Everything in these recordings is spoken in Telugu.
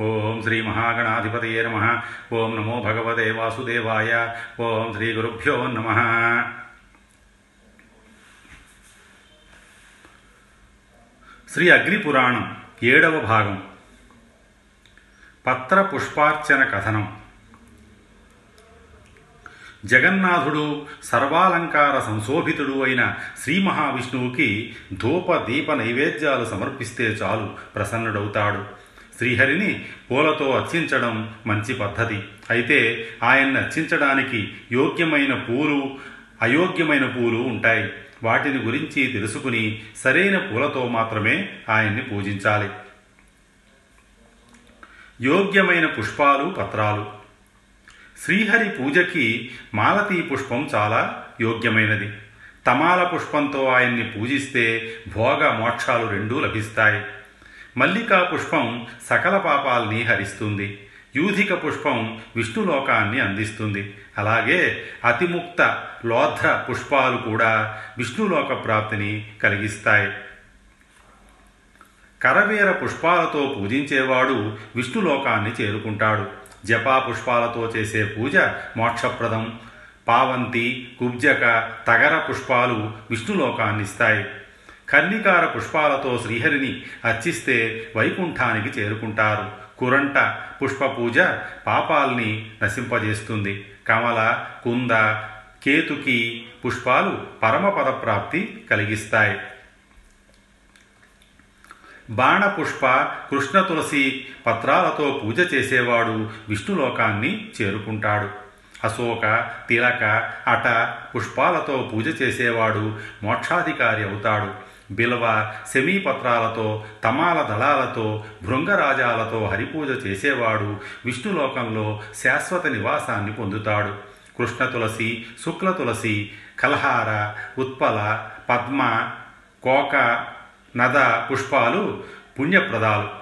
ఓం శ్రీ మహాగణాధిపతయే నమ. ఓం నమో భగవతే వాసుదేవాయ. ఓం శ్రీ గురుభ్యో నమ. శ్రీ అగ్నిపురాణం ఏడవ భాగం. పత్ర పుష్పార్చన కథనం. జగన్నాథుడు సర్వాలంకార సంశోభితుడు అయిన శ్రీ మహావిష్ణువుకి ధూప దీప నైవేద్యాలు సమర్పిస్తే చాలు ప్రసన్నుడవుతాడు. శ్రీహరిని పూలతో అర్చించడం మంచి పద్ధతి. అయితే ఆయన్ని అర్చించడానికి యోగ్యమైన పూలు అయోగ్యమైన పూలు ఉంటాయి. వాటిని గురించి తెలుసుకుని సరైన పూలతో మాత్రమే ఆయన్ని పూజించాలి. యోగ్యమైన పుష్పాలు పత్రాలు. శ్రీహరి పూజకి మాలతీ పుష్పం చాలా యోగ్యమైనది. తమాల పుష్పంతో ఆయన్ని పూజిస్తే భోగ మోక్షాలు రెండూ లభిస్తాయి. మల్లికా పుష్పం సకల పాపాల్ని హరిస్తుంది. యూధిక పుష్పం విష్ణులోకాన్ని అందిస్తుంది. అలాగే అతిముక్త లోధ్ర పుష్పాలు కూడా విష్ణులోక ప్రాప్తిని కలిగిస్తాయి. కరవీర పుష్పాలతో పూజించేవాడు విష్ణులోకాన్ని చేరుకుంటాడు. జపా పుష్పాలతో చేసే పూజ మోక్షప్రదం. పావంతి కుబ్జక తగర పుష్పాలు విష్ణులోకాన్నిస్తాయి. కన్నికార పుష్పాలతో శ్రీహరిని అర్చిస్తే వైకుంఠానికి చేరుకుంటారు. కురంట పుష్ప పూజ పాపాల్ని నశింపజేస్తుంది. కమల కుంద కేతుకి పుష్పాలు పరమపద ప్రాప్తి కలిగిస్తాయి. బాణపుష్ప కృష్ణ తులసి పత్రాలతో పూజ చేసేవాడు విష్ణులోకాన్ని చేరుకుంటాడు. అశోక తిలక అట పుష్పాలతో పూజ చేసేవాడు మోక్షాధికారి అవుతాడు. బిలవ శమీపత్రాలతో తమాల దళాలతో భృంగరాజాలతో హరిపూజ చేసేవాడు విష్ణులోకంలో శాశ్వత నివాసాన్ని పొందుతాడు. కృష్ణ తులసి శుక్ల తులసి కలహార ఉత్పల పద్మ కోక నద పుష్పాలు పుణ్యప్రదాలు.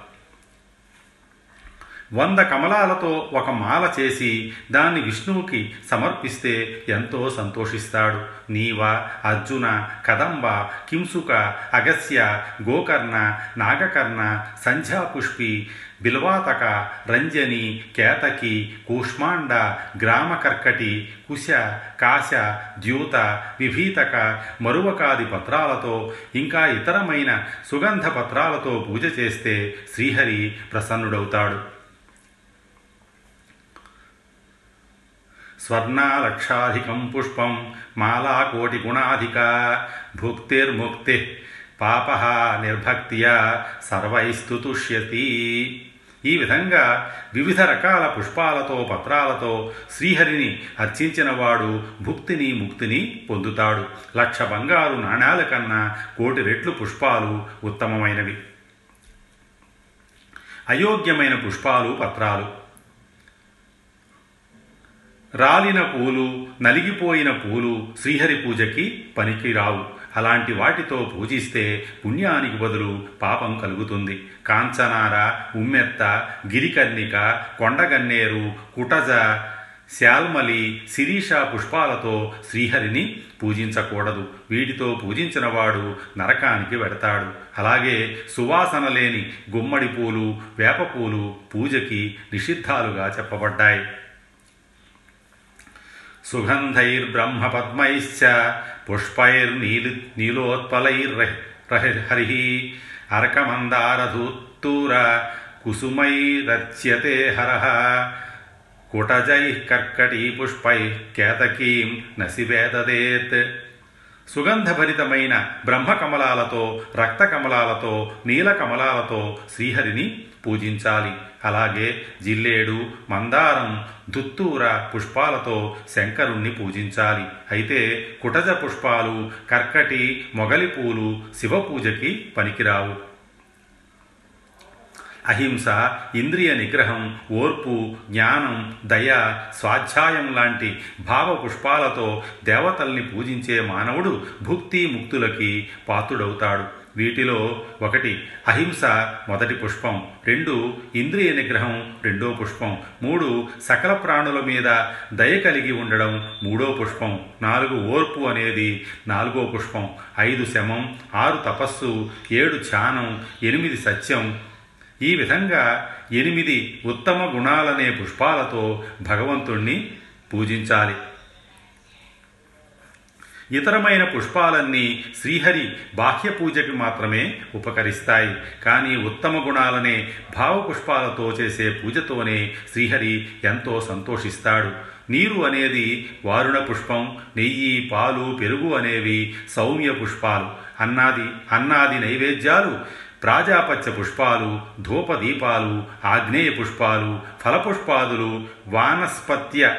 వంద కమలాలతో ఒక మాల చేసి దాన్ని విష్ణువుకి సమర్పిస్తే ఎంతో సంతోషిస్తాడు. నీవ అర్జున కదంబ కింసుక అగస్య గోకర్ణ నాగకర్ణ సంధ్యాపుష్పి బిల్వాతక రంజని కేతకి కూష్మాండ గ్రామకర్కటి కుశ కాశ ద్యూత విభీతక మరువకాది పత్రాలతో ఇంకా ఇతరమైన సుగంధ పత్రాలతో పూజ చేస్తే శ్రీహరి ప్రసన్నుడవుతాడు. స్వర్ణాలక్షాధికం పుష్పం మాలాకోటిగుణాధిక. భుక్తిర్ముక్తి పాప నిర్భక్తియా సర్వైస్తు తుష్యతి. ఈ విధంగా వివిధ రకాల పుష్పాలతో పత్రాలతో శ్రీహరిని అర్చించినవాడు భుక్తిని ముక్తిని పొందుతాడు. లక్ష బంగారు నాణ్యాల కన్నా కోటి రెట్లు పుష్పాలు ఉత్తమమైనవి. అయోగ్యమైన పుష్పాలు పత్రాలు. రాలిన పూలు నలిగిపోయిన పూలు శ్రీహరి పూజకి పనికిరావు అలాంటి వాటితో పూజిస్తే పుణ్యానికి బదులు పాపం కలుగుతుంది. కాంచనార ఉమ్మెత్త గిరికర్ణిక కొండగన్నేరు కుటజ శాల్మలి శిరీష పుష్పాలతో శ్రీహరిని పూజించకూడదు. వీటితో పూజించినవాడు నరకానికి వెడతాడు. అలాగే సువాసన లేని గుమ్మడి పూలు వేప పూలు పూజకి నిషిద్ధాలుగా చెప్పబడ్డాయి. సుగంధైర్బ్రహ్మపద్మైశ్చ పుష్పైర్నీలి నీలోత్పలైర్హరి అర్కమందారధూత్తూర కుసుమైరచ్యతే హర కుటజై కర్కటీ పుష్పై కేతకీం నసివేదదేత్. సుగంధభరితమైన బ్రహ్మకమలాలతో రక్తకమలాలతో నీలకమలాలతో శ్రీహరిని పూజించాలి. అలాగే జిల్లేడు మందారం దుత్తూర పుష్పాలతో శంకరుణ్ణి పూజించాలి. అయితే కుటజ పుష్పాలు కర్కటి మొగలి పూలు శివపూజకి పనికిరావు. అహింస ఇంద్రియ నిగ్రహం ఓర్పు జ్ఞానం దయ స్వాధ్యాయం లాంటి భావ పుష్పాలతో దేవతల్ని పూజించే మానవుడు భుక్తి ముక్తులకి పాత్రుడవుతాడు. వీటిలో ఒకటి అహింస మొదటి పుష్పం. రెండు ఇంద్రియ నిగ్రహం రెండో పుష్పం. మూడు సకల ప్రాణుల మీద దయ కలిగి ఉండడం మూడో పుష్పం. నాలుగు ఓర్పు అనేది నాలుగో పుష్పం. ఐదు శమం ఆరు తపస్సు ఏడు ధ్యానం ఎనిమిది సత్యం. ఈ విధంగా ఎనిమిది ఉత్తమ గుణాలనే పుష్పాలతో భగవంతుణ్ణి పూజించాలి. ఇతరమైన పుష్పాలన్నీ శ్రీహరి బాహ్య పూజకి మాత్రమే ఉపకరిస్తాయి. కానీ ఉత్తమ గుణాలనే భావపుష్పాలతో చేసే పూజతోనే శ్రీహరి ఎంతో సంతోషిస్తాడు. నీరు అనేది వారుణ పుష్పం నెయ్యి పాలు పెరుగు అనేవి సౌమ్య పుష్పాలు. అన్నాది అన్నాది నైవేద్యాలు ప్రాజాపత్య పుష్పాలు ధూపదీపాలు ఆగ్నేయ పుష్పాలు ఫలపుష్పాదులు వానస్పత్య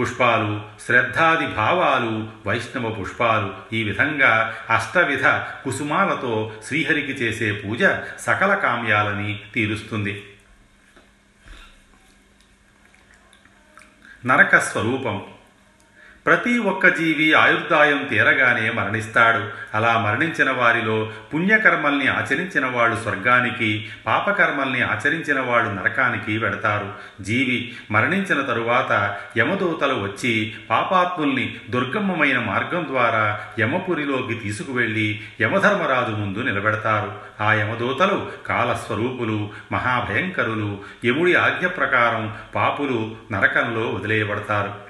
పుష్పాలు శ్రద్ధాది భావాలు వైష్ణవ పుష్పాలు. ఈ విధంగా అష్టవిధ కుసుమాలతో శ్రీహరికి చేసే పూజ సకల కామ్యాలని తీరుస్తుంది. నరక స్వరూపం ప్రతి ఒక్క జీవి ఆయుర్దాయం తీరగానే మరణిస్తాడు. అలా మరణించిన వారిలో పుణ్యకర్మల్ని ఆచరించిన వాళ్ళు స్వర్గానికి పాపకర్మల్ని ఆచరించిన వాళ్ళు నరకానికి వెడతారు. జీవి మరణించిన తరువాత యమదూతలు వచ్చి పాపాత్ముల్ని దుర్గమ్మమైన మార్గం ద్వారా యమపురిలోకి తీసుకువెళ్ళి యమధర్మరాజు ముందు నిలబెడతారు. ఆ యమదూతలు కాలస్వరూపులు మహాభయంకరులు యముడి ఆజ్ఞ ప్రకారం పాపులు నరకంలో వదిలేయబడతారు.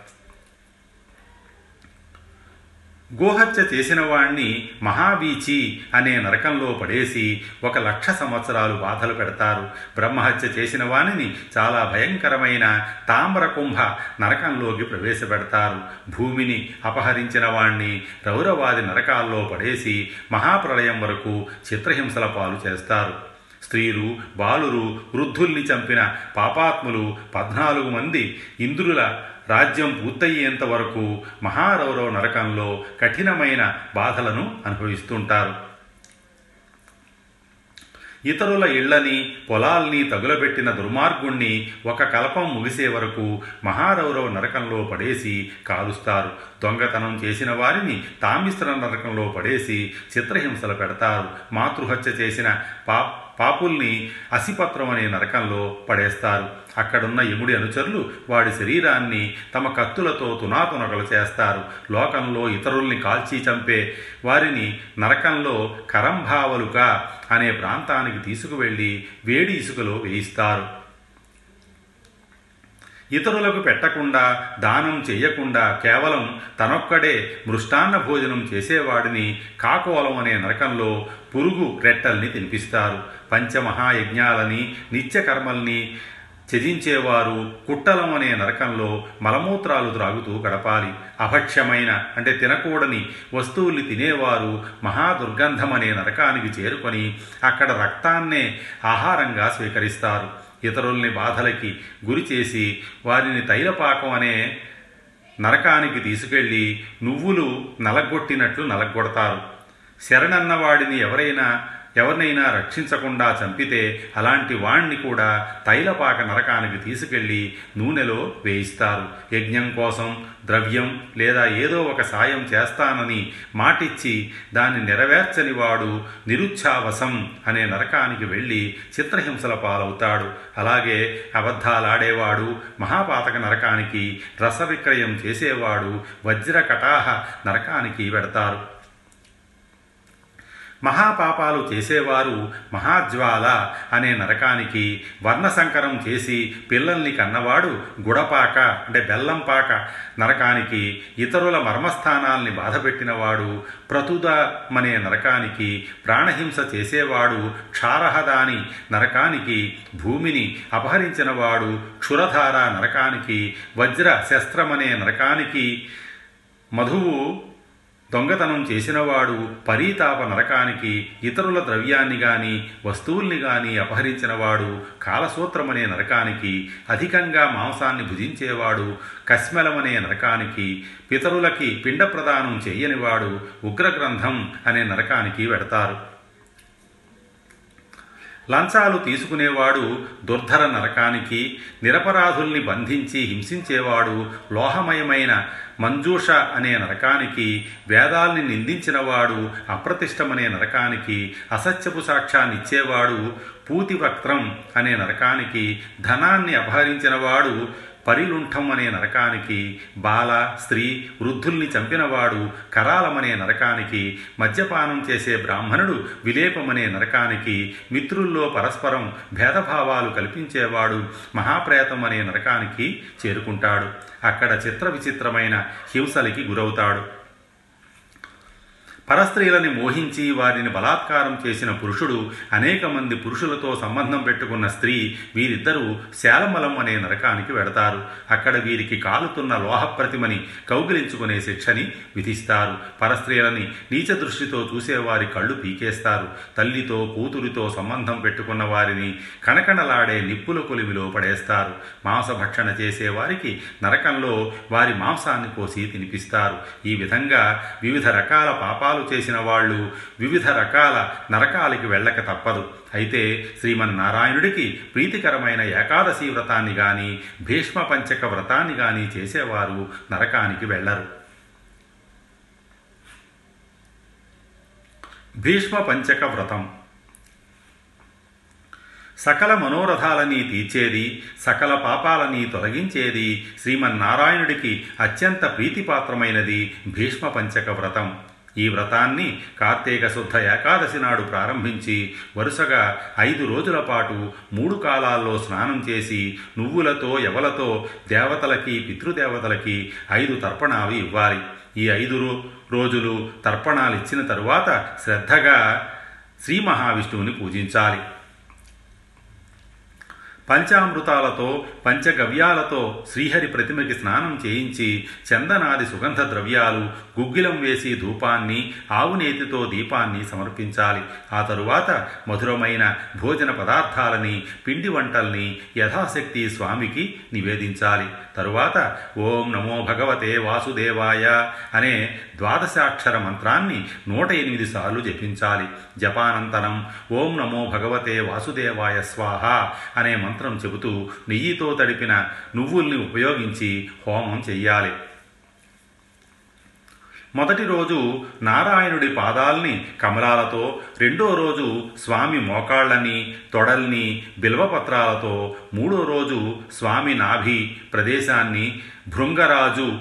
గోహత్య చేసిన వాణ్ణి మహావీచి అనే నరకంలో పడేసి ఒక లక్ష సంవత్సరాలు బాధలు పెడతారు. బ్రహ్మహత్య చేసిన వాణిని చాలా భయంకరమైన తామ్రకుంభ నరకంలోకి ప్రవేశపెడతారు. భూమిని అపహరించిన వాణ్ణి రౌరవాది నరకాల్లో పడేసి మహాప్రళయం వరకు చిత్రహింసల పాలు చేస్తారు. స్త్రీలు బాలురు వృద్ధుల్ని చంపిన పాపాత్ములు పద్నాలుగు మంది ఇంద్రుల రాజ్యం పూర్తయ్యేంత వరకు మహారౌరవ నరకంలో కఠినమైన బాధలను అనుభవిస్తుంటారు. ఇతరుల ఇళ్ళని పొలాల్ని తగులబెట్టిన దుర్మార్గుణ్ణి ఒక కల్పం ముగిసే వరకు మహారౌరవ నరకంలో పడేసి కాలుస్తారు దొంగతనం చేసిన వారిని తామిశ్ర నరకంలో పడేసి చిత్రహింసలు పెడతారు. మాతృహత్య చేసిన పా పాపుల్ని అసిపత్రం అనే నరకంలో పడేస్తారు. అక్కడున్న యముడి అనుచరులు వాడి శరీరాన్ని తమ కత్తులతో తునాతునకలు చేస్తారు. లోకంలో ఇతరుల్ని కాల్చి చంపే వారిని నరకంలో కరంభావలుక అనే ప్రాంతానికి తీసుకువెళ్ళి వేడి ఇసుకలో వేయిస్తారు. ఇతరులకు పెట్టకుండా దానం చెయ్యకుండా కేవలం తనొక్కడే మృష్టాన్న భోజనం చేసేవాడిని కాకోలం అనే నరకంలో పురుగు రెట్టల్ని తినిపిస్తారు. పంచమహాయజ్ఞాలని నిత్యకర్మల్ని త్యజించేవారు కుట్టలం అనే నరకంలో మలమూత్రాలు త్రాగుతూ గడపాలి. అభక్ష్యమైన అంటే తినకూడని వస్తువుల్ని తినేవారు మహాదుర్గంధం అనే నరకానికి చేరుకొని అక్కడ రక్తాన్నే ఆహారంగా స్వీకరిస్తారు. ఇతరుల్ని బాధలకి గురి చేసి వారిని తైలపాకం అనే నరకానికి తీసుకెళ్ళి నువ్వులు నలగొట్టినట్లు నలగొడతారు. శరణన్నవాడిని ఎవరైనా ఎవరినైనా రక్షించకుండా చంపితే అలాంటి వాణ్ణి కూడా తైలపాక నరకానికి తీసుకెళ్ళి నూనెలో వేయిస్తారు. యజ్ఞం కోసం ద్రవ్యం లేదా ఏదో ఒక సాయం చేస్తానని మాటిచ్చి దాన్ని నెరవేర్చని వాడు నిరుచ్ఛావసం అనే నరకానికి వెళ్ళి చిత్రహింసల పాలవుతాడు. అలాగే అబద్ధాలాడేవాడు మహాపాతక నరకానికి రసవిక్రయం చేసేవాడు వజ్రకటాహ నరకానికి పెడతారు. మహాపాపాలు చేసేవారు మహాజ్వాల అనే నరకానికి వర్ణసంకరం చేసి పిల్లల్ని కన్నవాడు గుడపాక అంటే బెల్లంపాక నరకానికి ఇతరుల మర్మస్థానాల్ని బాధపెట్టినవాడు ప్రతుదమనే నరకానికి ప్రాణహింస చేసేవాడు క్షారహదాని నరకానికి భూమిని అపహరించినవాడు క్షురధార నరకానికి వజ్ర శస్త్రమనే నరకానికి మధువు దొంగతనం చేసినవాడు పరీతాప నరకానికి ఇతరుల ద్రవ్యాన్ని గాని వస్తువుల్ని గాని అపహరించినవాడు కాలసూత్రమనే నరకానికి అధికంగా మాంసాన్ని భుజించేవాడు కశ్మలమనే నరకానికి పితరులకి పిండ ప్రదానం చేయనివాడు ఉగ్రగ్రంథం అనే నరకానికి వెడతారు. లంచాలు తీసుకునేవాడు దుర్ధర నరకానికి నిరపరాధుల్ని బంధించి హింసించేవాడు లోహమయమైన మంజూష అనే నరకానికి వేదాల్ని నిందించినవాడు అప్రతిష్టమనే నరకానికి అసత్యపు సాక్ష్యాన్నిచ్చేవాడు పూతివక్త్రం అనే నరకానికి ధనాన్ని అపహరించినవాడు పరిలుంఠం అనే నరకానికి బాల స్త్రీ వృద్ధుల్ని చంపినవాడు కరాలమనే నరకానికి మద్యపానం చేసే బ్రాహ్మణుడు విలేపమనే నరకానికి మిత్రుల్లో పరస్పరం భేదభావాలు కల్పించేవాడు మహాప్రేతం అనే నరకానికి చేరుకుంటాడు. అక్కడ చిత్ర విచిత్రమైన హింసలకి గురవుతాడు. పరస్త్రీలని మోహించి వారిని బలాత్కారం చేసిన పురుషుడు అనేక మంది పురుషులతో సంబంధం పెట్టుకున్న స్త్రీ వీరిద్దరూ శాలమలం అనే నరకానికి వెడతారు. అక్కడ వీరికి కాలుతున్న లోహప్రతిమని కౌగిలించుకునే శిక్షని విధిస్తారు. పరస్త్రీలని నీచ దృష్టితో చూసేవారి కళ్ళు పీకేస్తారు. తల్లితో కూతురితో సంబంధం పెట్టుకున్న వారిని కణకణలాడే నిప్పుల కొలిమిలో పడేస్తారు. మాంసభక్షణ చేసేవారికి నరకంలో వారి మాంసాన్ని కోసి తినిపిస్తారు. ఈ విధంగా వివిధ రకాల పాపాలు చేసిన వాళ్ళు వివిధ రకాల నరకాలకి వెళ్ళక తప్పదు. అయితే శ్రీమన్నారాయణుడికి ప్రీతికరమైన ఏకాదశి వ్రతాన్ని గాని భీష్మ పంచక వ్రతాన్ని గాని చేసేవారు నరకానికి వెళ్ళరు. భీష్మ పంచక వ్రతం. సకల మనోరథాలని తీర్చేది సకల పాపాలని తొలగించేది శ్రీమన్నారాయణుడికి అత్యంత ప్రీతిపాత్రమైనది భీష్మ పంచక వ్రతం. ఈ వ్రతాన్ని కార్తీక శుద్ధ ఏకాదశి నాడు ప్రారంభించి వరుసగా ఐదు రోజుల పాటు మూడు కాలాల్లో స్నానం చేసి నువ్వులతో ఎవలతో దేవతలకి పితృదేవతలకి ఐదు తర్పణాలు ఇవ్వాలి. ఈ ఐదు రోజులు తర్పణాలు ఇచ్చిన తరువాత శ్రద్ధగా శ్రీ మహావిష్ణువుని పూజించాలి. పంచామృతాలతో పంచగవ్యాలతో శ్రీహరి ప్రతిమకి స్నానం చేయించి చందనాది సుగంధ ద్రవ్యాలు గుగ్గిలం వేసి ధూపాన్ని ఆవునేతితో దీపాన్ని సమర్పించాలి. ఆ తరువాత మధురమైన భోజన పదార్థాలని పిండి వంటల్ని యథాశక్తి స్వామికి నివేదించాలి. తరువాత ఓం నమో భగవతే వాసుదేవాయ అనే ద్వాదశాక్షర మంత్రాన్ని నూట ఎనిమిది సార్లు జపించాలి. జపానంతరం ఓం నమో భగవతే వాసుదేవాయ స్వాహ అనే మంత్రం చెబుతూ నెయ్యితో తడిపిన నువ్వుల్ని ఉపయోగించి హోమం చెయ్యాలి. మొదటి రోజు నారాయణుడి పాదాల్ని కమలాలతో రెండో రోజు స్వామి మోకాళ్ళని తొడల్ని బిల్వపత్రాలతో మూడో రోజు స్వామి నాభి ప్రదేశాన్ని భృంగరాజు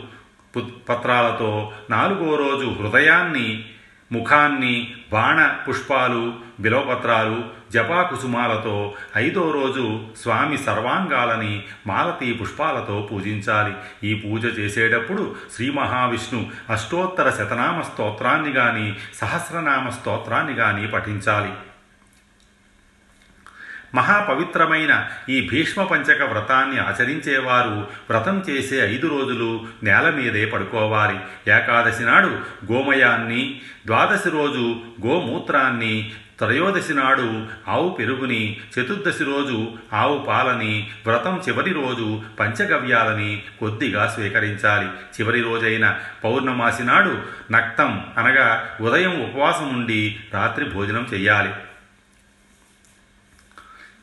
పత్రాలతో నాలుగో రోజు హృదయాన్ని ముఖాన్ని బాణ పుష్పాలు బిలవపత్రాలు జపాకుసుమాలతో ఐదో రోజు స్వామి సర్వాంగాలని మాలతీ పుష్పాలతో పూజించాలి. ఈ పూజ చేసేటప్పుడు శ్రీ మహావిష్ణు అష్టోత్తర శతనామ స్తోత్రాన్ని గాని సహస్రనామ స్తోత్రాన్ని గాని పఠించాలి. మహాపవిత్రమైన ఈ భీష్మ పంచక వ్రతాన్ని ఆచరించేవారు వ్రతం చేసే ఐదు రోజులు నేల మీదే పడుకోవాలి. ఏకాదశి నాడు గోమయాన్ని ద్వాదశి రోజు గోమూత్రాన్ని త్రయోదశి నాడు ఆవు పెరుగుని చతుర్దశి రోజు ఆవు పాలని వ్రతం చివరి రోజు పంచగవ్యాలని కొద్దిగా స్వీకరించాలి. చివరి రోజైన పౌర్ణమాసి నాడు నక్తం అనగా ఉదయం ఉపవాసం ఉండి రాత్రి భోజనం చేయాలి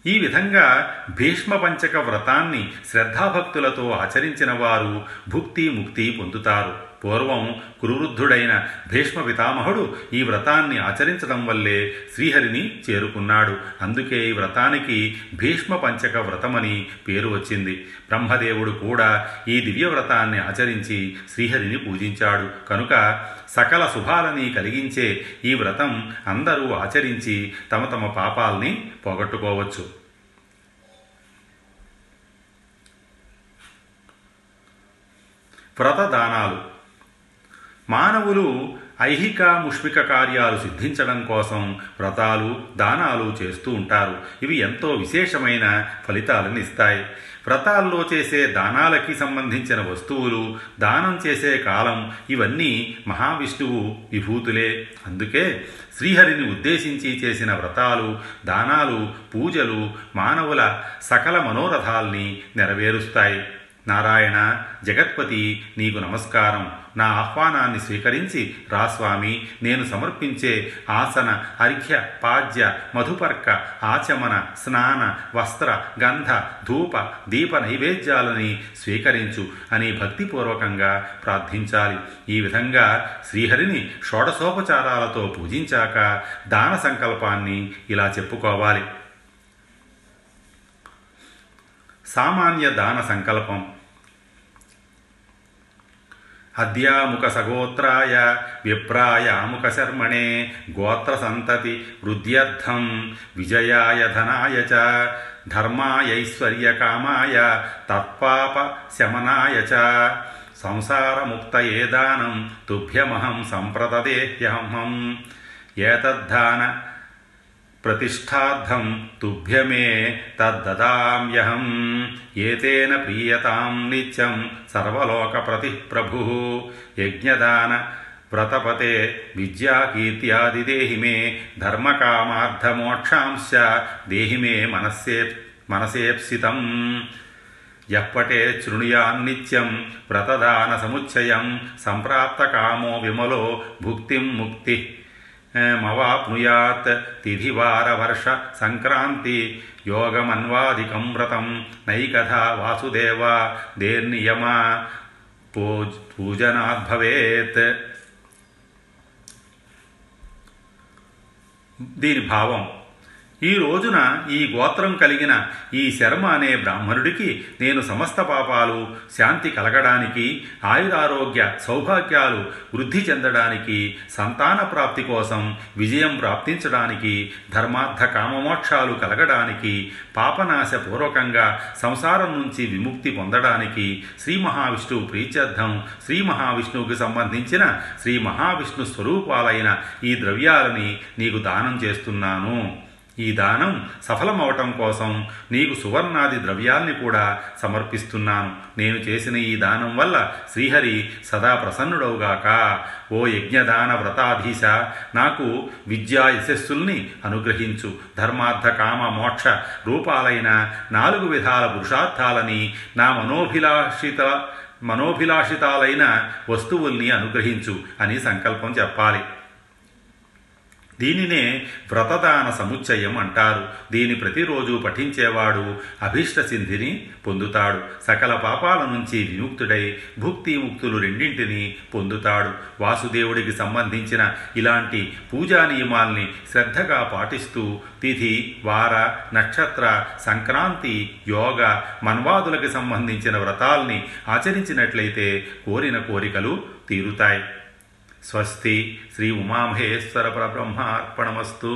ఈ విధంగా భీష్మ పంచక వ్రతాన్ని శ్రద్ధాభక్తులతో ఆచరించిన వారు భుక్తి ముక్తి పొందుతారు. పూర్వం కురువృద్ధుడైన భీష్మ పితామహుడు ఈ వ్రతాన్ని ఆచరించడం వల్లే శ్రీహరిని చేరుకున్నాడు. అందుకే ఈ వ్రతానికి భీష్మ పంచక వ్రతమని పేరు వచ్చింది. బ్రహ్మదేవుడు కూడా ఈ దివ్య వ్రతాన్ని ఆచరించి శ్రీహరిని పూజించాడు. కనుక సకల శుభాలని కలిగించే ఈ వ్రతం అందరూ ఆచరించి తమ తమ పాపాల్ని పోగొట్టుకోవచ్చు. వ్రతదానాలు. మానవులు ఐహిక ముష్మిక కార్యాలు సిద్ధించడం కోసం వ్రతాలు దానాలు చేస్తూ ఉంటారు. ఇవి ఎంతో విశేషమైన ఫలితాలను ఇస్తాయి. వ్రతాల్లో చేసే దానాలకి సంబంధించిన వస్తువులు దానం చేసే కాలం ఇవన్నీ మహావిష్ణువు విభూతులే. అందుకే శ్రీహరిని ఉద్దేశించి చేసిన వ్రతాలు దానాలు పూజలు మానవుల సకల మనోరథాల్ని నెరవేరుస్తాయి. నారాయణ జగత్పతి నీకు నమస్కారం. నా ఆహ్వానాన్ని స్వీకరించి రాస్వామి నేను సమర్పించే ఆసన అర్ఘ్య పాద్య మధుపర్క ఆచమన స్నాన వస్త్ర గంధ ధూప దీప నైవేద్యాలని స్వీకరించు అని భక్తిపూర్వకంగా ప్రార్థించాలి. ఈ విధంగా శ్రీహరిని షోడశోపచారాలతో పూజించాక దాన సంకల్పాన్ని ఇలా చెప్పుకోవాలి. సామాన్య దాన సంకల్పం. అద్యాముఖ సగోత్రాయ విప్రాయాముఖ శర్మణే గోత్ర సంతతి వృద్ధ్యర్థం విజయాయ ధనాయ చ ధర్మాయైశ్వర్యకామాయ తత్పాప శమనాయ చ సంసారముక్తయే దానం తుభ్యమహం సంప్రతదేహ్యహం ఏతద్ధాన ప్రతిష్టార్థం తుభ్యమే తద్దదామ్యహం. ఏతేన ప్రీయతాం నిత్యం సర్వలోకప్రతి ప్రభు యజ్ఞదాన వ్రతపతే విద్యాకీర్త్యాది దేహి మే ధర్మకామార్థమోక్షాంశ దేహి మే మనస్సే మనసేప్సితం. యప్పటే శృణుయాన్నిత్యం వ్రతదాన సముచ్చయం సంప్రాప్తకామో విమలో భుక్తిం ముక్తి. మవాప్నుయాత్ తిథివారవర్ష సంక్రాంతి యోగమన్వాదికం వ్రతం నైకథా వాసుదేవ దేర్నియమ పూజ్ పూజనాద్భవేత్ దీని భావం ఈ రోజున ఈ గోత్రం కలిగిన ఈ శర్మ అనే బ్రాహ్మణుడికి నేను సమస్త పాపాలు శాంతి కలగడానికి ఆయురారోగ్య సౌభాగ్యాలు వృద్ధి చెందడానికి సంతాన ప్రాప్తి కోసం విజయం ప్రాప్తించడానికి ధర్మార్థ కామమోక్షాలు కలగడానికి పాపనాశ పూర్వకంగా సంసారం నుంచి విముక్తి పొందడానికి శ్రీ మహావిష్ణువు ప్రీత్యర్థం శ్రీ మహావిష్ణువుకి సంబంధించిన శ్రీ మహావిష్ణు స్వరూపాలైన ఈ ద్రవ్యాలని నీకు దానం చేస్తున్నాను. ఈ దానం సఫలమవటం కోసం నీకు సువర్ణాది ద్రవ్యాల్ని కూడా సమర్పిస్తున్నాను. నేను చేసిన ఈ దానం వల్ల శ్రీహరి సదా ప్రసన్నుడవుగాక. ఓ యజ్ఞదాన వ్రతాధీశ నాకు విద్యా యశస్సుల్ని అనుగ్రహించు. ధర్మార్థ కామ మోక్ష రూపాలైన నాలుగు విధాల పురుషార్థాలని నా మనోభిలాషిత మనోభిలాషితాలైన వస్తువుల్ని అనుగ్రహించు అని సంకల్పం చెప్పాలి. దీనినే వ్రతదాన సముచ్చయం అంటారు. దీని ప్రతిరోజు పఠించేవాడు అభీష్ట సిద్ధిని పొందుతాడు. సకల పాపాల నుంచి విముక్తుడై భుక్తి ముక్తులు రెండింటిని పొందుతాడు. వాసుదేవుడికి సంబంధించిన ఇలాంటి పూజా నియమాల్ని శ్రద్ధగా పాటిస్తూ తిథి వార నక్షత్ర సంక్రాంతి యోగ మన్వాదులకు సంబంధించిన వ్రతాల్ని ఆచరించినట్లయితే కోరిన కోరికలు తీరుతాయి. స్వస్తి శ్రీ ఉమామహేశ్వర పరబ్రహ్మార్పణమస్తు.